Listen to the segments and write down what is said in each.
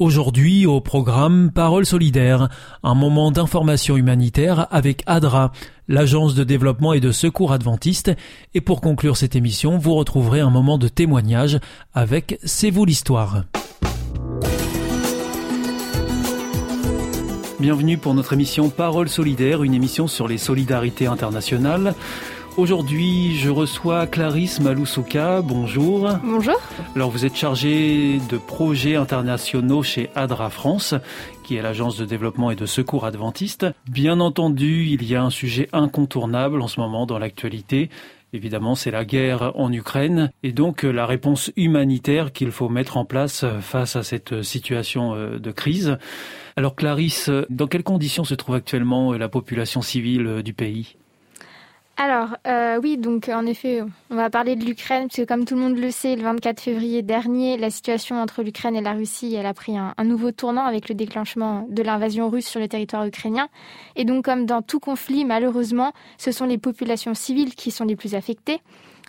Aujourd'hui au programme Parole solidaire, un moment d'information humanitaire avec ADRA, l'agence de développement et de secours adventiste, et pour conclure cette émission, vous retrouverez un moment de témoignage avec C'est vous l'histoire. Bienvenue pour notre émission Parole solidaire, une émission sur les solidarités internationales. Aujourd'hui, je reçois Clarisse Maloussouka. Bonjour. Bonjour. Alors, vous êtes chargée de projets internationaux chez ADRA France, qui est l'agence de développement et de secours adventiste. Bien entendu, il y a un sujet incontournable en ce moment dans l'actualité. Évidemment, c'est la guerre en Ukraine et donc la réponse humanitaire qu'il faut mettre en place face à cette situation euh, de crise. Alors Clarisse, dans quelles conditions se trouve actuellement la population civile du pays? Alors, euh, oui, donc en effet, on va parler de l'Ukraine, parce que comme tout le monde le sait, le 24 février dernier, la situation entre l'Ukraine et la Russie, elle a pris un, un nouveau tournant avec le déclenchement de l'invasion russe sur le territoire ukrainien. Et donc, comme dans tout conflit, malheureusement, ce sont les populations civiles qui sont les plus affectées.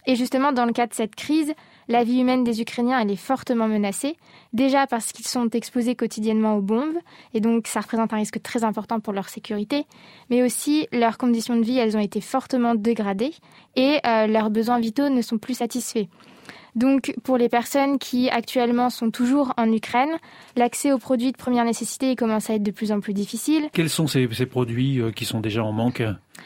Et justement, dans le cas de cette crise, la vie humaine des Ukrainiens, est fortement menacée, déjà parce qu'ils sont exposés quotidiennement aux bombes, et donc ça représente un risque très important pour leur sécurité, mais aussi leurs conditions de vie, ont été fortement dégradées, et euh, leurs besoins vitaux ne sont plus satisfaits. Donc, pour les personnes qui actuellement sont toujours en Ukraine, l'accès aux produits de première nécessité commence à être de plus en plus difficile. Quels sont ces, ces produits euh, qui sont déjà en manque?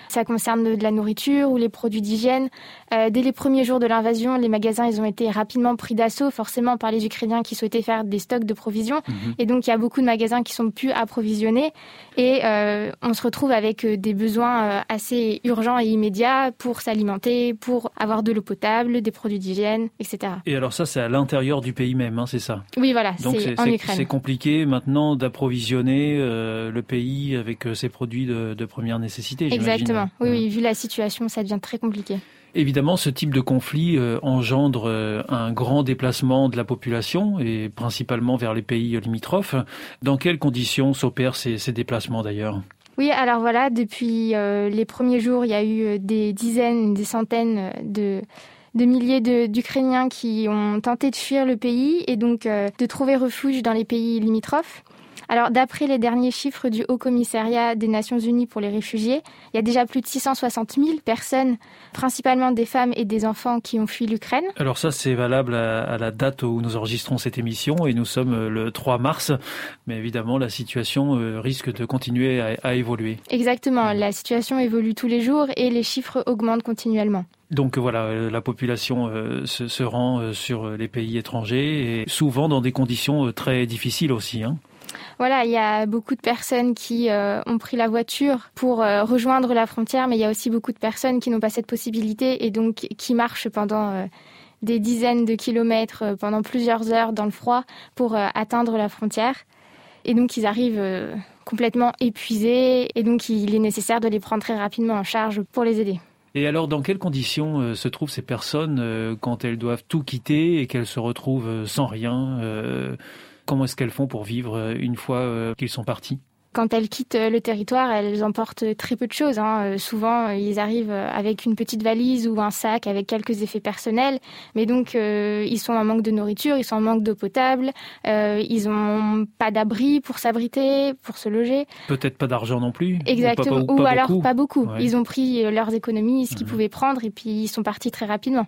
Ça concerne de la nourriture ou les produits d'hygiène. Euh, dès les premiers jours de l'invasion, les magasins ils ont été rapidement pris d'assaut, forcément par les Ukrainiens qui souhaitaient faire des stocks de provisions. Mhm. Et donc il y a beaucoup de magasins qui sont plus approvisionnés. Et euh, on se retrouve avec euh, des besoins assez urgents et immédiats pour s'alimenter, pour avoir de l'eau potable, des produits d'hygiène, etc. Et alors ça, c'est à l'intérieur du pays même, hein, c'est ça? Oui, voilà, c'est en Ukraine. C'est compliqué maintenant d'approvisionner euh, le pays avec ces produits de, de première nécessité. Exactement. Oui, oui, vu la situation, ça devient très compliqué. Évidemment, ce type de conflit euh, engendre euh, un grand déplacement de la population et principalement vers les pays limitrophes. Dans quelles conditions s'opèrent ces, ces, déplacements d'ailleurs? Oui, alors voilà, depuis euh, les premiers jours, il y a eu des dizaines, des centaines de, de milliers d'Ukrainiens qui ont tenté de fuir le pays et donc de trouver refuge dans les pays limitrophes. Alors, d'après les derniers chiffres du Haut Commissariat des Nations Unies pour les réfugiés, il y a déjà plus de 660 000 personnes, principalement des femmes et des enfants, qui ont fui l'Ukraine. Alors ça, c'est valable à, la date où nous enregistrons cette émission et nous sommes euh, le 3 mars. Mais évidemment, la situation euh, risque de continuer à, à évoluer. Exactement. La situation évolue tous les jours et les chiffres augmentent continuellement. Donc voilà, euh, la population se, se, rend sur les pays étrangers et souvent dans des conditions très difficiles aussi. Hein. Voilà, il y a beaucoup de personnes qui euh, ont pris la voiture pour euh, rejoindre la frontière, mais il y a aussi beaucoup de personnes qui n'ont pas cette possibilité et donc qui marchent pendant euh, des dizaines de kilomètres, pendant plusieurs heures dans le froid pour atteindre la frontière. Et donc ils arrivent complètement épuisés et donc il est nécessaire de les prendre très rapidement en charge pour les aider. Et alors, dans quelles conditions se trouvent ces personnes quand elles doivent tout quitter et qu'elles se retrouvent sans rien Comment est-ce qu'elles font pour vivre euh, une fois euh, qu'ils sont partis? Quand elles quittent euh, le territoire, elles emportent très peu de choses. Hein. Souvent, ils arrivent avec une petite valise ou un sac avec quelques effets personnels, mais donc ils sont en manque de nourriture, ils sont en manque d'eau potable, ils n'ont pas d'abri pour s'abriter, pour se loger. Peut-être pas d'argent non plus. Exactement. Ou, alors pas beaucoup. Ils ont pris leurs économies, ce qu'ils pouvaient prendre, et puis ils sont partis très rapidement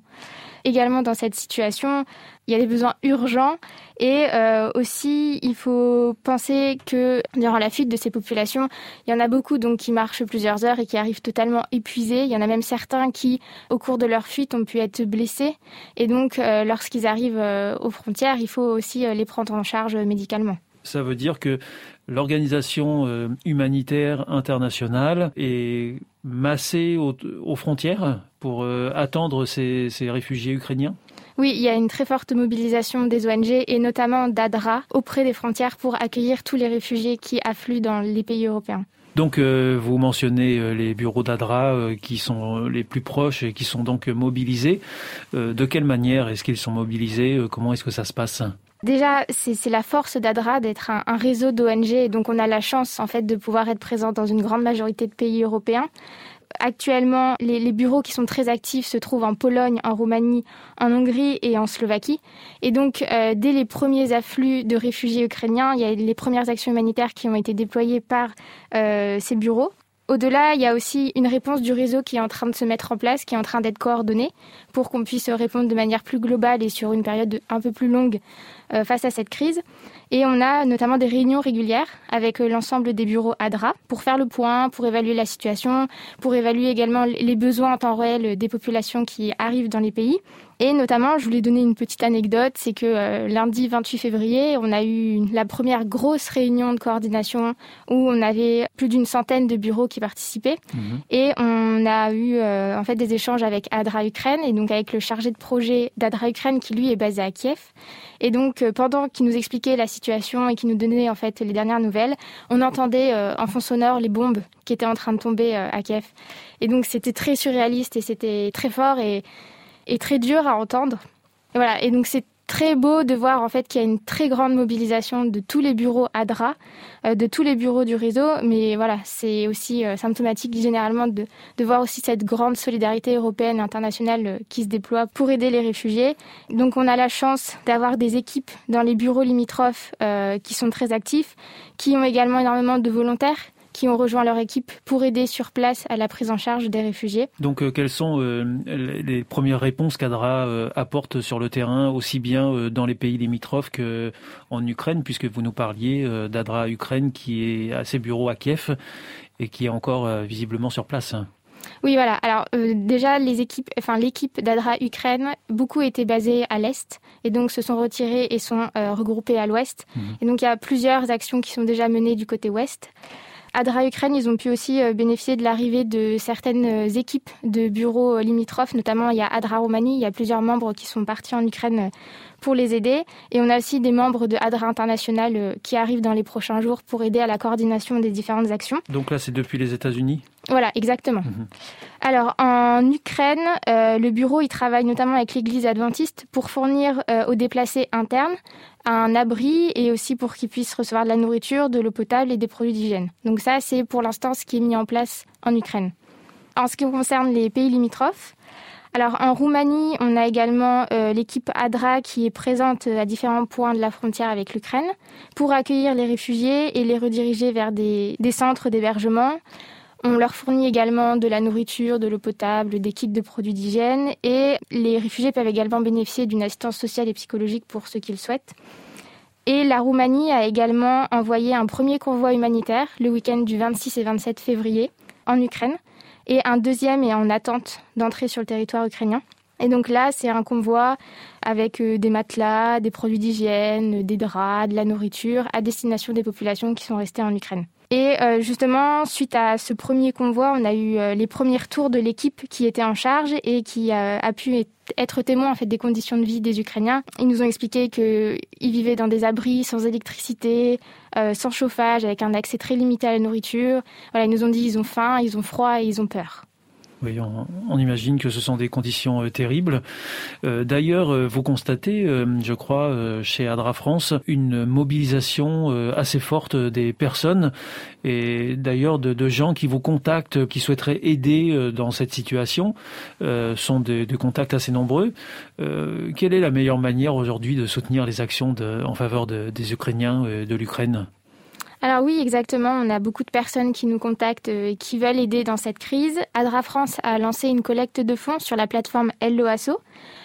également dans cette situation, il y a des besoins urgents et euh, aussi il faut penser que durant la fuite de ces populations, il y en a beaucoup donc qui marchent plusieurs heures et qui arrivent totalement épuisés. Il y en a même certains qui, au cours de leur fuite, ont pu être blessés et donc euh, lorsqu'ils arrivent euh, aux frontières, il faut aussi les prendre en charge médicalement. Ça veut dire que l'organisation humanitaire internationale est massée aux, frontières? Pour attendre ces réfugiés ukrainiens? Oui, il y a une très forte mobilisation des ONG et notamment d'ADRA auprès des frontières pour accueillir tous les réfugiés qui affluent dans les pays européens. Donc euh, vous mentionnez euh, les bureaux d'ADRA euh, qui sont les plus proches et qui sont donc mobilisés. de quelle manière est-ce qu'ils sont mobilisés? Comment est-ce que ça se passe? Déjà, c'est la force d'ADRA d'être un, un, réseau d'ONG, donc on a la chance en fait de pouvoir être présent dans une grande majorité de pays européens. Actuellement, les, bureaux qui sont très actifs se trouvent en Pologne, en Roumanie, en Hongrie et en Slovaquie. Et donc, euh, dès les premiers afflux de réfugiés ukrainiens, il y a les premières actions humanitaires qui ont été déployées par euh, ces bureaux. Au-delà, il y a aussi une réponse du réseau qui est en train de se mettre en place, qui est en train d'être coordonnée pour qu'on puisse répondre de manière plus globale et sur une période un peu plus longue euh, face à cette crise. Et on a notamment des réunions régulières avec euh, l'ensemble des bureaux ADRA pour faire le point, pour évaluer la situation, pour évaluer également les besoins en temps réel des populations qui arrivent dans les pays. Et notamment, je voulais donner une petite anecdote, c'est que euh, lundi 28 février, on a eu la première grosse réunion de coordination où on avait plus d'une centaine de bureaux qui participaient. Mhm. Et on a eu en fait des échanges avec ADRA Ukraine et donc avec le chargé de projet d'ADRA Ukraine qui lui est basé à Kiev. Et donc, euh, pendant qu'il nous expliquait la situation et qu'il nous donnait en fait les dernières nouvelles, on entendait euh, en fond sonore les bombes qui étaient en train de tomber euh, à Kiev. Et donc, c'était très surréaliste et c'était très fort et, et très dur à entendre. Et voilà. Et donc, c'est très beau de voir en fait qu'il y a une très grande mobilisation de tous les bureaux ADRA, euh, de tous les bureaux du réseau. Mais voilà, c'est aussi euh, symptomatique généralement de, voir aussi cette grande solidarité européenne et internationale euh, qui se déploie pour aider les réfugiés. Donc on a la chance d'avoir des équipes dans les bureaux limitrophes qui sont très actifs, qui ont également énormément de volontaires qui ont rejoint leur équipe pour aider sur place à la prise en charge des réfugiés. Donc euh, quelles sont euh, les premières réponses qu'ADRA euh, apporte sur le terrain, aussi bien dans les pays limitrophes qu'en Ukraine, puisque vous nous parliez d'ADRA Ukraine qui est à ses bureaux à Kiev et qui est encore visiblement sur place? Oui, voilà. Alors déjà, les équipes, enfin l'équipe d'Adra Ukraine, beaucoup étaient basées à l'est et donc se sont retirées et sont regroupées à l'ouest. Mmh. Et donc il y a plusieurs actions qui sont déjà menées du côté ouest. Adra Ukraine, ils ont pu aussi euh, bénéficier de l'arrivée de certaines euh, équipes de bureaux euh, limitrophes, notamment il y a Adra Roumanie, il y a plusieurs membres qui sont partis en Ukraine pour les aider. Et on a aussi des membres de Adra International qui arrivent dans les prochains jours pour aider à la coordination des différentes actions. Donc là, c'est depuis les États-Unis? Voilà, exactement. Mhm. Alors, en Ukraine, le bureau, il travaille notamment avec l'Église adventiste pour fournir aux déplacés internes un abri et aussi pour qu'ils puissent recevoir de la nourriture, de l'eau potable et des produits d'hygiène. Donc ça, c'est pour l'instant ce qui est mis en place en Ukraine. En ce qui concerne les pays limitrophes, alors en Roumanie, on a également euh, l'équipe ADRA qui est présente à différents points de la frontière avec l'Ukraine pour accueillir les réfugiés et les rediriger vers des centres d'hébergement. On leur fournit également de la nourriture, de l'eau potable, des kits de produits d'hygiène et les réfugiés peuvent également bénéficier d'une assistance sociale et psychologique pour ceux qui le souhaitent. Et la Roumanie a également envoyé un premier convoi humanitaire le week-end du 26 et 27 février en Ukraine et un deuxième est en attente d'entrer sur le territoire ukrainien. Et donc là, c'est un convoi avec euh, des matelas, des produits d'hygiène, des draps, de la nourriture à destination des populations qui sont restées en Ukraine. Et euh, justement, suite à ce premier convoi, on a eu euh, les premiers retours de l'équipe qui était en charge et qui a pu être témoin en fait des conditions de vie des Ukrainiens. Ils nous ont expliqué qu'ils vivaient dans des abris sans électricité, sans chauffage, avec un accès très limité à la nourriture. Voilà, ils nous ont dit ils ont faim, ils ont froid et ils ont peur. Oui, on, imagine que ce sont des conditions euh, terribles. Euh, d'ailleurs, euh, vous constatez, je crois, chez Adra France, une mobilisation assez forte des personnes et d'ailleurs de, gens qui vous contactent, qui souhaiteraient aider dans cette situation. sont des, contacts assez nombreux. quelle est la meilleure manière aujourd'hui de soutenir les actions en faveur des Ukrainiens et de l'Ukraine? Alors oui, exactement. On a beaucoup de personnes qui nous contactent et qui veulent aider dans cette crise. Adra France a lancé une collecte de fonds sur la plateforme Helloasso,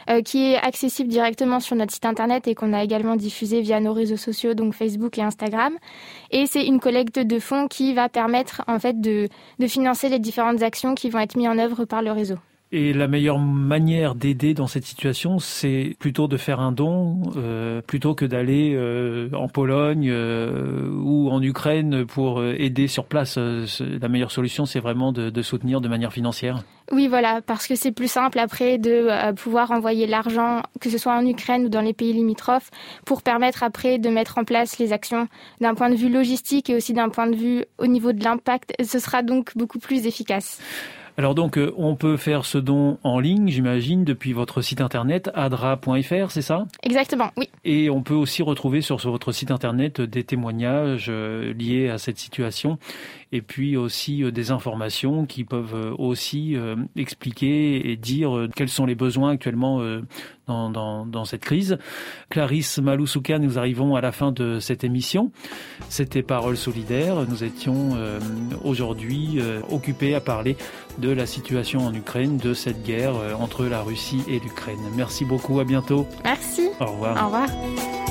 euh, qui est accessible directement sur notre site internet et qu'on a également diffusé via nos réseaux sociaux, donc Facebook et Instagram. Et c'est une collecte de fonds qui va permettre en fait de financer les différentes actions qui vont être mises en œuvre par le réseau. Et la meilleure manière d'aider dans cette situation, c'est plutôt de faire un don, euh, plutôt que d'aller euh, en Pologne euh, ou en Ukraine pour aider sur place. La meilleure solution, c'est vraiment de, de, soutenir de manière financière. Oui, voilà, parce que c'est plus simple après de pouvoir envoyer l'argent, que ce soit en Ukraine ou dans les pays limitrophes, pour permettre après de mettre en place les actions d'un point de vue logistique et aussi d'un point de vue au niveau de l'impact. Ce sera donc beaucoup plus efficace. Alors donc, euh, on peut faire ce don en ligne, j'imagine, depuis votre site internet adra.fr, c'est ça? Exactement, oui. Et on peut aussi retrouver sur votre site internet des témoignages euh, liés à cette situation et puis aussi euh, des informations qui peuvent euh, aussi euh, expliquer et dire quels sont les besoins actuellement dans, dans, dans cette crise. Clarisse Maloussouka, nous arrivons à la fin de cette émission. C'était Parole solidaire. Nous étions aujourd'hui occupés à parler de la situation en Ukraine, de cette guerre entre la Russie et l'Ukraine. Merci beaucoup, à bientôt. Merci. Au revoir. Au revoir.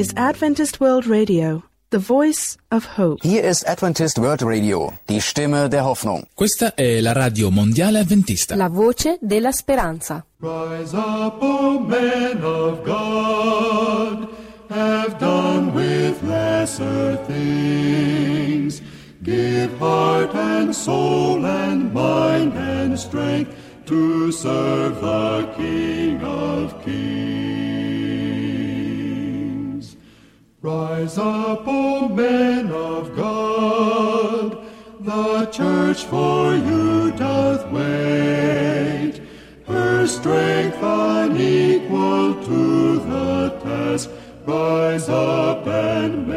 Is Adventist World Radio, the voice of hope. Hier ist Adventist World Radio, die Stimme der Hoffnung. Questa è la radio mondiale adventista. La voce della speranza. Rise up, O men of God, have done with lesser things. Give heart and soul and mind and strength to serve the King of Kings. Rise up, O men of God, the church for you doth wait. Her strength unequal to the task, rise up and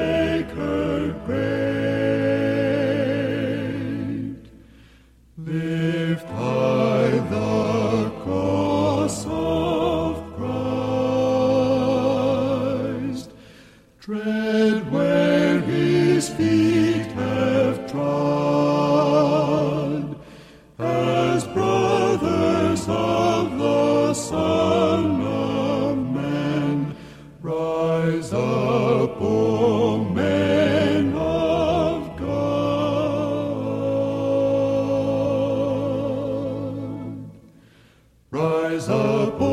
Rise up,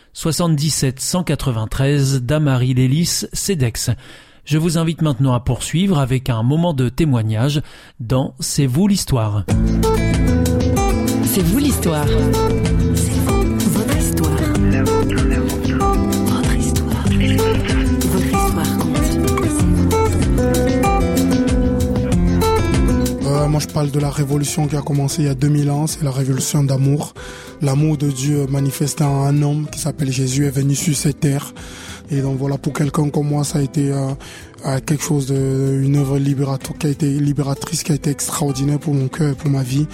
77 193 Damary Lélis, CEDEX. Je vous invite maintenant à poursuivre avec un moment de témoignage dans C'est vous l'histoire. C'est vous l'histoire. C'est vous, votre histoire. Moi, je parle de la révolution qui a commencé il y a 2000 ans. C'est la révolution d'amour. L'amour de Dieu manifesté en un homme qui s'appelle Jésus est venu sur cette terre. Et donc voilà, pour quelqu'un comme moi, ça a été euh, euh, quelque chose de, une œuvre libératrice qui a été libératrice, qui a été extraordinaire pour mon cœur, et pour ma vie.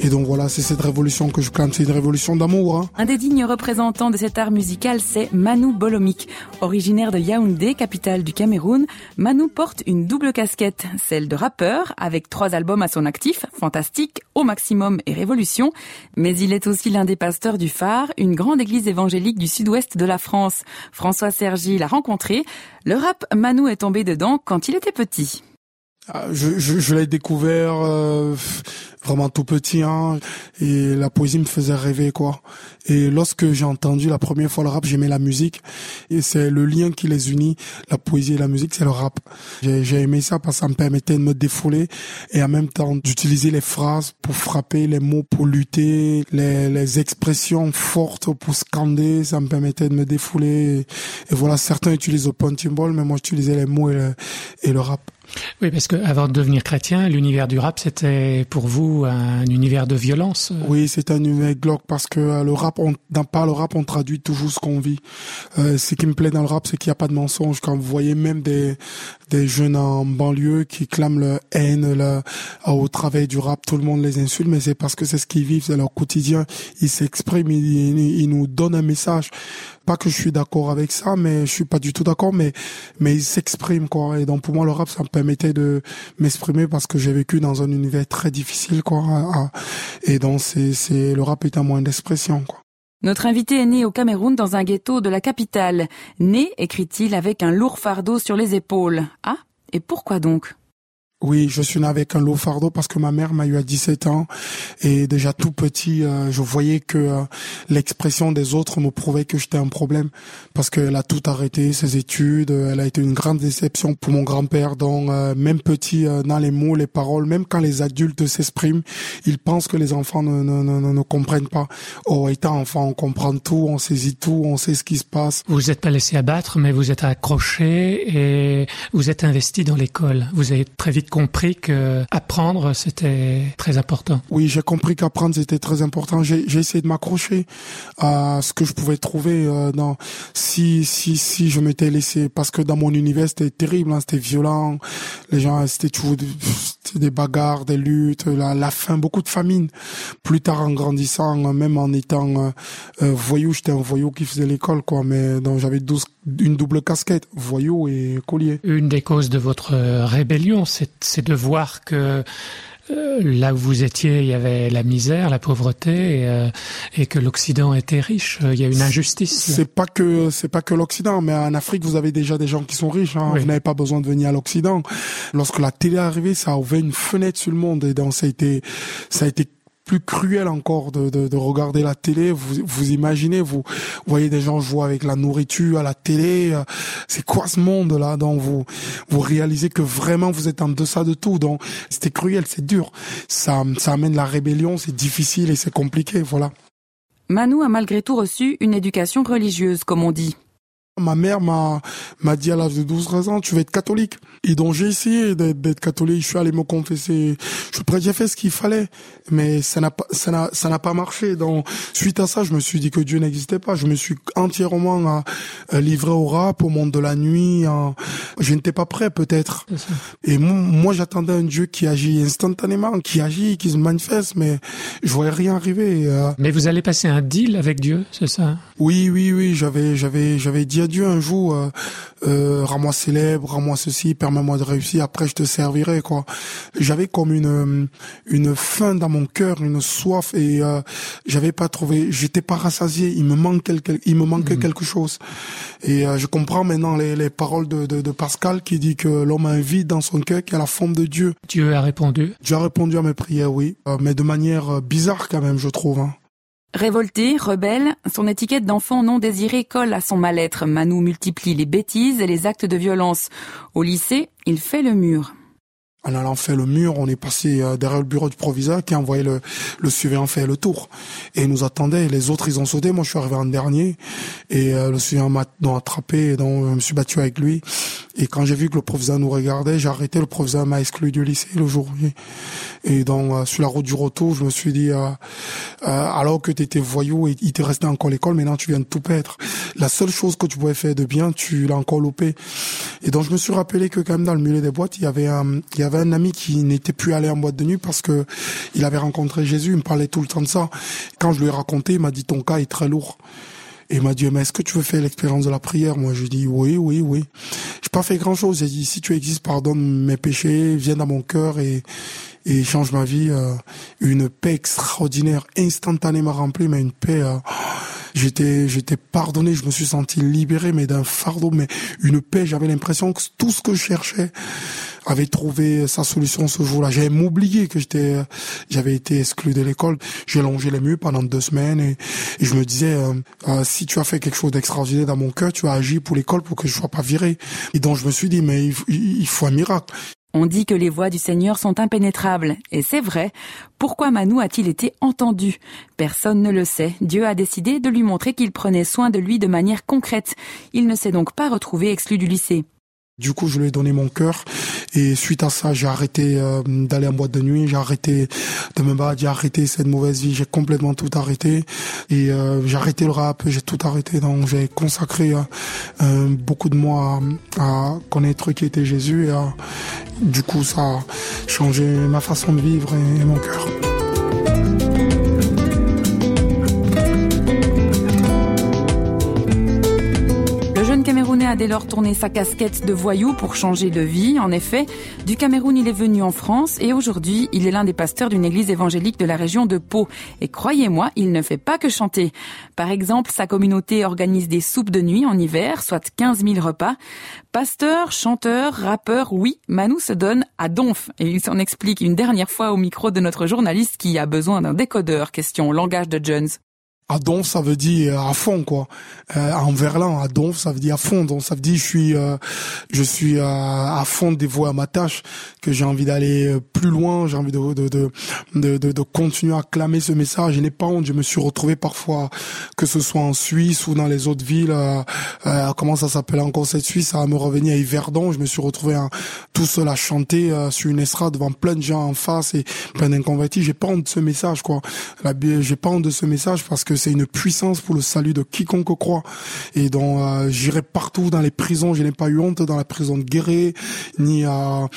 Et donc voilà, c'est cette révolution que je clame. C'est une révolution d'amour. Hein. Un des dignes représentants de cet art musical, c'est Manu Bolomik. Originaire de Yaoundé, capitale du Cameroun, Manu porte une double casquette, celle de rappeur, avec trois albums à son actif, Fantastique, Au Maximum et Révolution, mais il est aussi l'un des pasteurs du Phare, une grande église évangélique du sud-ouest de la France. François Sergi l'a rencontré. Le rap Manu est tombé de dedans quand il était petit. Ah, je, je, je l'ai découvert euh, vraiment tout petit, hein, et la poésie me faisait rêver, quoi. Et lorsque j'ai entendu la première fois le rap, j'aimais la musique, et c'est le lien qui les unit, la poésie et la musique, c'est le rap. J'ai aimé ça parce que ça me permettait de me défouler et en même temps d'utiliser les phrases pour frapper, les mots pour lutter, les, les expressions fortes pour scander, ça me permettait de me défouler. Et, voilà, certains utilisent le punching ball, mais moi j'utilisais les mots et et le rap. Oui, parce que avant de devenir chrétien, l'univers du rap, c'était pour vous un univers de violence. Oui, c'est un univers glauque parce que euh, le rap, on, dans par le rap, on traduit toujours ce qu'on vit. Euh, ce qui me plaît dans le rap, c'est qu'il n'y a pas de mensonge. Quand vous voyez même des des jeunes en banlieue qui clament leur haine là, au travers du rap, tout le monde les insulte, mais c'est parce que c'est ce qu'ils vivent, c'est leur quotidien. Ils s'expriment, ils nous donnent un message. Pas que je suis d'accord avec ça, mais je suis pas du tout d'accord, mais mais ils s'expriment quoi. Et donc pour moi le rap ça me permettait de m'exprimer parce que j'ai vécu dans un univers très difficile quoi. Et donc c'est c'est le rap est un moyen d'expression quoi. Notre invité est né au Cameroun dans un ghetto de la capitale. Né, écrit-il, avec un lourd fardeau sur les épaules. Ah, et pourquoi donc? Oui, je suis né avec un lourd fardeau parce que ma mère m'a eu à 17 ans et déjà tout petit, euh, je voyais que euh, l'expression des autres me prouvait que j'étais un problème parce qu'elle a tout arrêté, ses études, elle a été une grande déception pour mon grand-père. Donc euh, même petit dans les mots, les paroles, même quand les adultes s'expriment, ils pensent que les enfants ne, ne, ne, ne comprennent pas. Oh, étant enfant, on comprend tout, on saisit tout, on sait ce qui se passe. Vous n'êtes pas laissé abattre, mais vous êtes accroché et vous êtes investi dans l'école. Vous avez très vite compris que apprendre c'était très important. Oui, j'ai compris qu'apprendre c'était très important. J'ai essayé de m'accrocher à ce que je pouvais trouver euh, dans si si si je m'étais laissé parce que dans mon univers c'était terrible, hein, c'était violent. Les gens c'était toujours des, des bagarres, des luttes, la, la faim, beaucoup de famine. Plus tard en grandissant, même en étant euh, euh, voyou, j'étais un voyou qui faisait l'école quoi, mais donc j'avais 12 une double casquette, voyou et collier. Une des causes de votre rébellion, c'est de voir que euh, là où vous étiez, il y avait la misère, la pauvreté, et, euh, et que l'Occident était riche. Il y a une injustice. C'est pas que c'est pas que l'Occident, mais en Afrique, vous avez déjà des gens qui sont riches. Hein. Oui. Vous n'avez pas besoin de venir à l'Occident. Lorsque la télé est arrivée, ça a ouvert une fenêtre sur le monde, et donc ça a été ça a été plus cruel encore de, de, de, regarder la télé. Vous, vous imaginez, vous, voyez des gens jouer avec la nourriture à la télé. C'est quoi ce monde-là Donc vous, vous réalisez que vraiment vous êtes en deçà de tout. Donc c'était cruel, c'est dur. Ça, ça amène la rébellion, c'est difficile et c'est compliqué. Voilà. Manu a malgré tout reçu une éducation religieuse, comme on dit. Ma mère m'a m'a dit à l'âge de 12-13 ans, tu vas être catholique. Et donc j'ai essayé d'être catholique, je suis allé me confesser. Je j'ai fait ce qu'il fallait, mais ça n'a pas ça n'a ça n'a pas marché. Donc suite à ça, je me suis dit que Dieu n'existait pas. Je me suis entièrement euh, livré au rap, au monde de la nuit. Je n'étais pas prêt peut-être. Et moi, moi j'attendais un Dieu qui agit instantanément, qui agit, qui se manifeste, mais je voyais rien arriver. Euh. Mais vous allez passer un deal avec Dieu, c'est ça? Oui, oui, oui. J'avais j'avais j'avais dit à Dieu un jour, euh, euh, rends-moi célèbre, rends-moi ceci, permets-moi de réussir, après je te servirai quoi. J'avais comme une une faim dans mon cœur, une soif et euh, j'avais pas trouvé, j'étais pas rassasié, il me manque quelque, il me manquait mmh. quelque chose. Et euh, je comprends maintenant les, les paroles de, de, de, Pascal qui dit que l'homme a un vide dans son cœur qui a la forme de Dieu. Dieu a répondu. Dieu a répondu à mes prières, oui, euh, mais de manière bizarre quand même, je trouve. Hein. Révolté, rebelle, son étiquette d'enfant non désiré colle à son mal-être. Manu multiplie les bêtises et les actes de violence. Au lycée, il fait le mur. En allant faire le mur, on est passé derrière le bureau du proviseur qui a envoyé le, le surveillant faire le tour. Et il nous attendait. Les autres, ils ont sauté. Moi, je suis arrivé en dernier. Et euh, le surveillant m'a attrapé. Et donc, je me suis battu avec lui. Et quand j'ai vu que le proviseur nous regardait, j'ai arrêté. Le proviseur m'a exclu du lycée le jour. Et donc, euh, sur la route du retour, je me suis dit, euh, euh, alors que tu étais voyou et il te restait encore l'école, maintenant tu viens de tout perdre. La seule chose que tu pouvais faire de bien, tu l'as encore loupé. Et donc, je me suis rappelé que quand même dans le milieu des boîtes, il y avait un, il y avait un ami qui n'était plus allé en boîte de nuit parce que il avait rencontré Jésus. Il me parlait tout le temps de ça. Quand je lui ai raconté, il m'a dit ton cas est très lourd. Et il m'a dit, mais est-ce que tu veux faire l'expérience de la prière? Moi, je lui dis, oui, oui, oui. J'ai pas fait grand-chose. J'ai dit, si tu existes, pardonne mes péchés, viens dans mon cœur et, et change ma vie. Euh, une paix extraordinaire, instantanément remplie, mais une paix... Euh, j'étais, j'étais pardonné, je me suis senti libéré, mais d'un fardeau, mais une paix. J'avais l'impression que tout ce que je cherchais avait trouvé sa solution ce jour-là. J'avais oublié que j'étais, j'avais été exclu de l'école. J'ai longé les murs pendant deux semaines et, je me disais, euh, euh, si tu as fait quelque chose d'extraordinaire dans mon cœur, tu as agi pour l'école pour que je sois pas viré. Et donc je me suis dit, mais il faut un miracle. On dit que les voix du Seigneur sont impénétrables, et c'est vrai. Pourquoi Manu a-t-il été entendu? Personne ne le sait. Dieu a décidé de lui montrer qu'il prenait soin de lui de manière concrète. Il ne s'est donc pas retrouvé exclu du lycée. Du coup, je lui ai donné mon cœur et suite à ça, j'ai arrêté euh, d'aller en boîte de nuit, j'ai arrêté de me battre, j'ai arrêté cette mauvaise vie, j'ai complètement tout arrêté et euh, j'ai arrêté le rap, j'ai tout arrêté. Donc j'ai consacré euh, beaucoup de mois à, connaître qui était Jésus et du coup, ça a changé ma façon de vivre et mon cœur. A dès lors tourné sa casquette de voyou pour changer de vie. En effet, du Cameroun, il est venu en France et aujourd'hui, il est l'un des pasteurs d'une église évangélique de la région de Pau. Et croyez-moi, il ne fait pas que chanter. Par exemple, sa communauté organise des soupes de nuit en hiver, soit 15 000 repas. Pasteur, chanteur, rappeur, oui, Manu se donne à donf. Et il s'en explique une dernière fois au micro de notre journaliste qui a besoin d'un décodeur, question langage de Jones. À donf, ça veut dire à fond, quoi. Euh, en verlan, à donf, ça veut dire à fond. Donc, ça veut dire je suis, euh, je suis euh, à fond dévoué à ma tâche, que j'ai envie d'aller euh, plus loin, j'ai envie de de, de, de, de, continuer à clamer ce message. Je n'ai pas honte. Je me suis retrouvé parfois, que ce soit en Suisse ou dans les autres villes, euh, comment ça s'appelle encore cette Suisse, à me revenir à Yverdon. Je me suis retrouvé tout seul à chanter sur une estrade devant plein de gens en face et plein d'inconvertis. J'ai pas honte de ce message, quoi. J'ai pas honte de ce message parce que c'est une puissance pour le salut de quiconque croit. Et donc euh, j'irai partout dans les prisons. Je n'ai pas eu honte dans la prison de Guéret, ni à,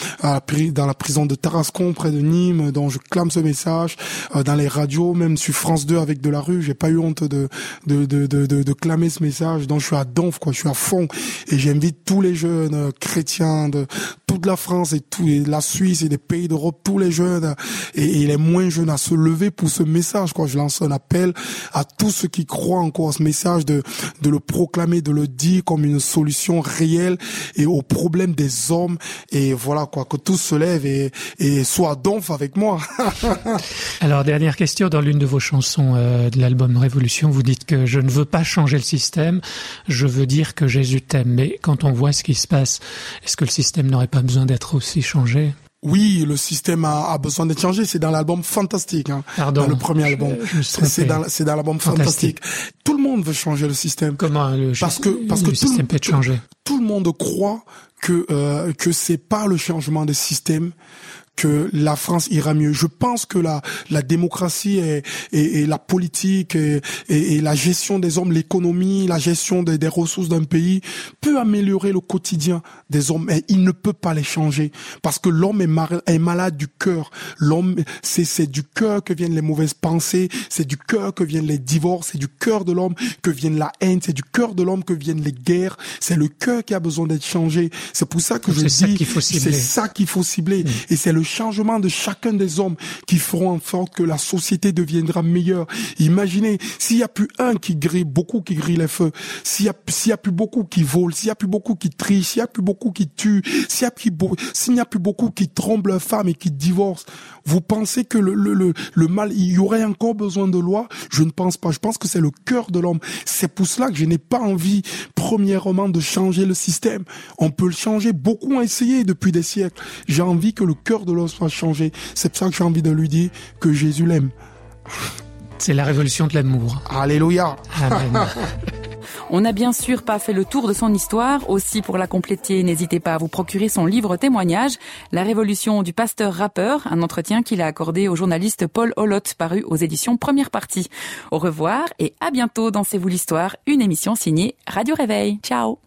dans la prison de Tarascon près de Nîmes. dont je clame ce message euh, dans les radios, même sur France 2 avec de la rue. J'ai pas eu honte de de, de, de, de, clamer ce message. Donc je suis à donf, quoi. Je suis à fond. Et j'invite tous les jeunes chrétiens de toute la France et tout, la Suisse et des pays d'Europe, tous les jeunes et, et les moins jeunes à se lever pour ce message. Quoi. Je lance un appel à tous ceux qui croient encore à ce message de, de le proclamer, de le dire comme une solution réelle et au problème des hommes. Et voilà, quoi, que tous se lèvent et, et soient donf avec moi. Alors, dernière question, dans l'une de vos chansons euh, de l'album Révolution, vous dites que je ne veux pas changer le système, je veux dire que Jésus t'aime. Mais quand on voit ce qui se passe, est-ce que le système n'aurait pas besoin d'être aussi changé? Oui, le système a, a besoin d'être changé. C'est dans l'album Fantastique, hein, Pardon, dans le premier album. C'est dans, c'est dans l'album Fantastique. Tout le monde veut changer le système. Comment le parce que parce que le système peut être changé. Tout, le monde croit que euh, que c'est pas le changement de système que la France ira mieux. Je pense que la, la démocratie et, et, la politique et, et, la gestion des hommes, l'économie, la gestion des, des ressources d'un pays peut améliorer le quotidien des hommes, mais il ne peut pas les changer parce que l'homme est, est malade du cœur. L'homme, c'est c'est du cœur que viennent les mauvaises pensées, c'est du cœur que viennent les divorces, c'est du cœur de l'homme que viennent la haine, c'est du cœur de l'homme que viennent les guerres. C'est le cœur qui a besoin d'être changé. C'est pour ça que je dis, c'est ça qu'il faut cibler, mm. et c'est le changement de chacun des hommes qui feront en sorte que la société deviendra meilleure. Imaginez, s'il y a plus un qui grille, beaucoup qui grille les feux, s'il y a, a plus beaucoup qui volent, s'il y a plus beaucoup qui trichent, s'il y a plus beaucoup qui tuent, s'il y a n'y a plus beaucoup qui trompent leurs femmes et qui divorcent, vous pensez que le, le, le, le mal, il y aurait encore besoin de loi? Je ne pense pas. Je pense que c'est le cœur de l'homme. C'est pour cela que je n'ai pas envie, premièrement, de changer le système. On peut le changer. Beaucoup ont essayé depuis des siècles. J'ai envie que le cœur de soit changé. C'est pour ça que j'ai envie de lui dire que Jésus l'aime. C'est la révolution de l'amour. Alléluia. Amen. On n'a bien sûr pas fait le tour de son histoire. Aussi, pour la compléter, n'hésitez pas à vous procurer son livre témoignage, La révolution du pasteur rappeur, un entretien qu'il a accordé au journaliste Paul Holot, paru aux éditions Première Partie. Au revoir et à bientôt dans C'est vous l'histoire, une émission signée Radio Réveil. Ciao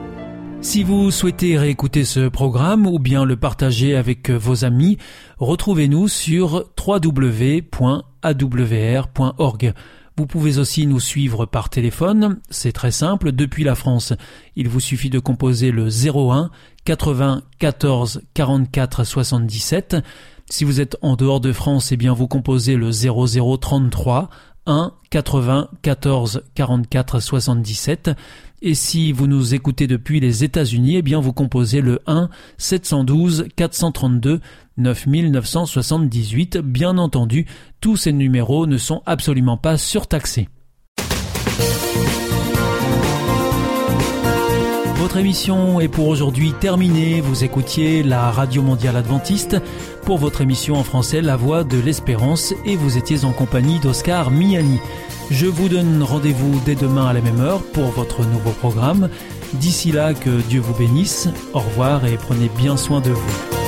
Si vous souhaitez réécouter ce programme ou bien le partager avec vos amis, retrouvez-nous sur www.awr.org. Vous pouvez aussi nous suivre par téléphone, c'est très simple, depuis la France. Il vous suffit de composer le 01 80 14 44 77. Si vous êtes en dehors de France, eh bien vous composez le 0033 1 80 14 44 77. Et si vous nous écoutez depuis les États-Unis, eh bien vous composez le 1 712 432 9978. Bien entendu, tous ces numéros ne sont absolument pas surtaxés. Votre émission est pour aujourd'hui terminée. Vous écoutiez la Radio Mondiale Adventiste pour votre émission en français La Voix de l'Espérance et vous étiez en compagnie d'Oscar Miani. Je vous donne rendez-vous dès demain à la même heure pour votre nouveau programme. D'ici là, que Dieu vous bénisse. Au revoir et prenez bien soin de vous.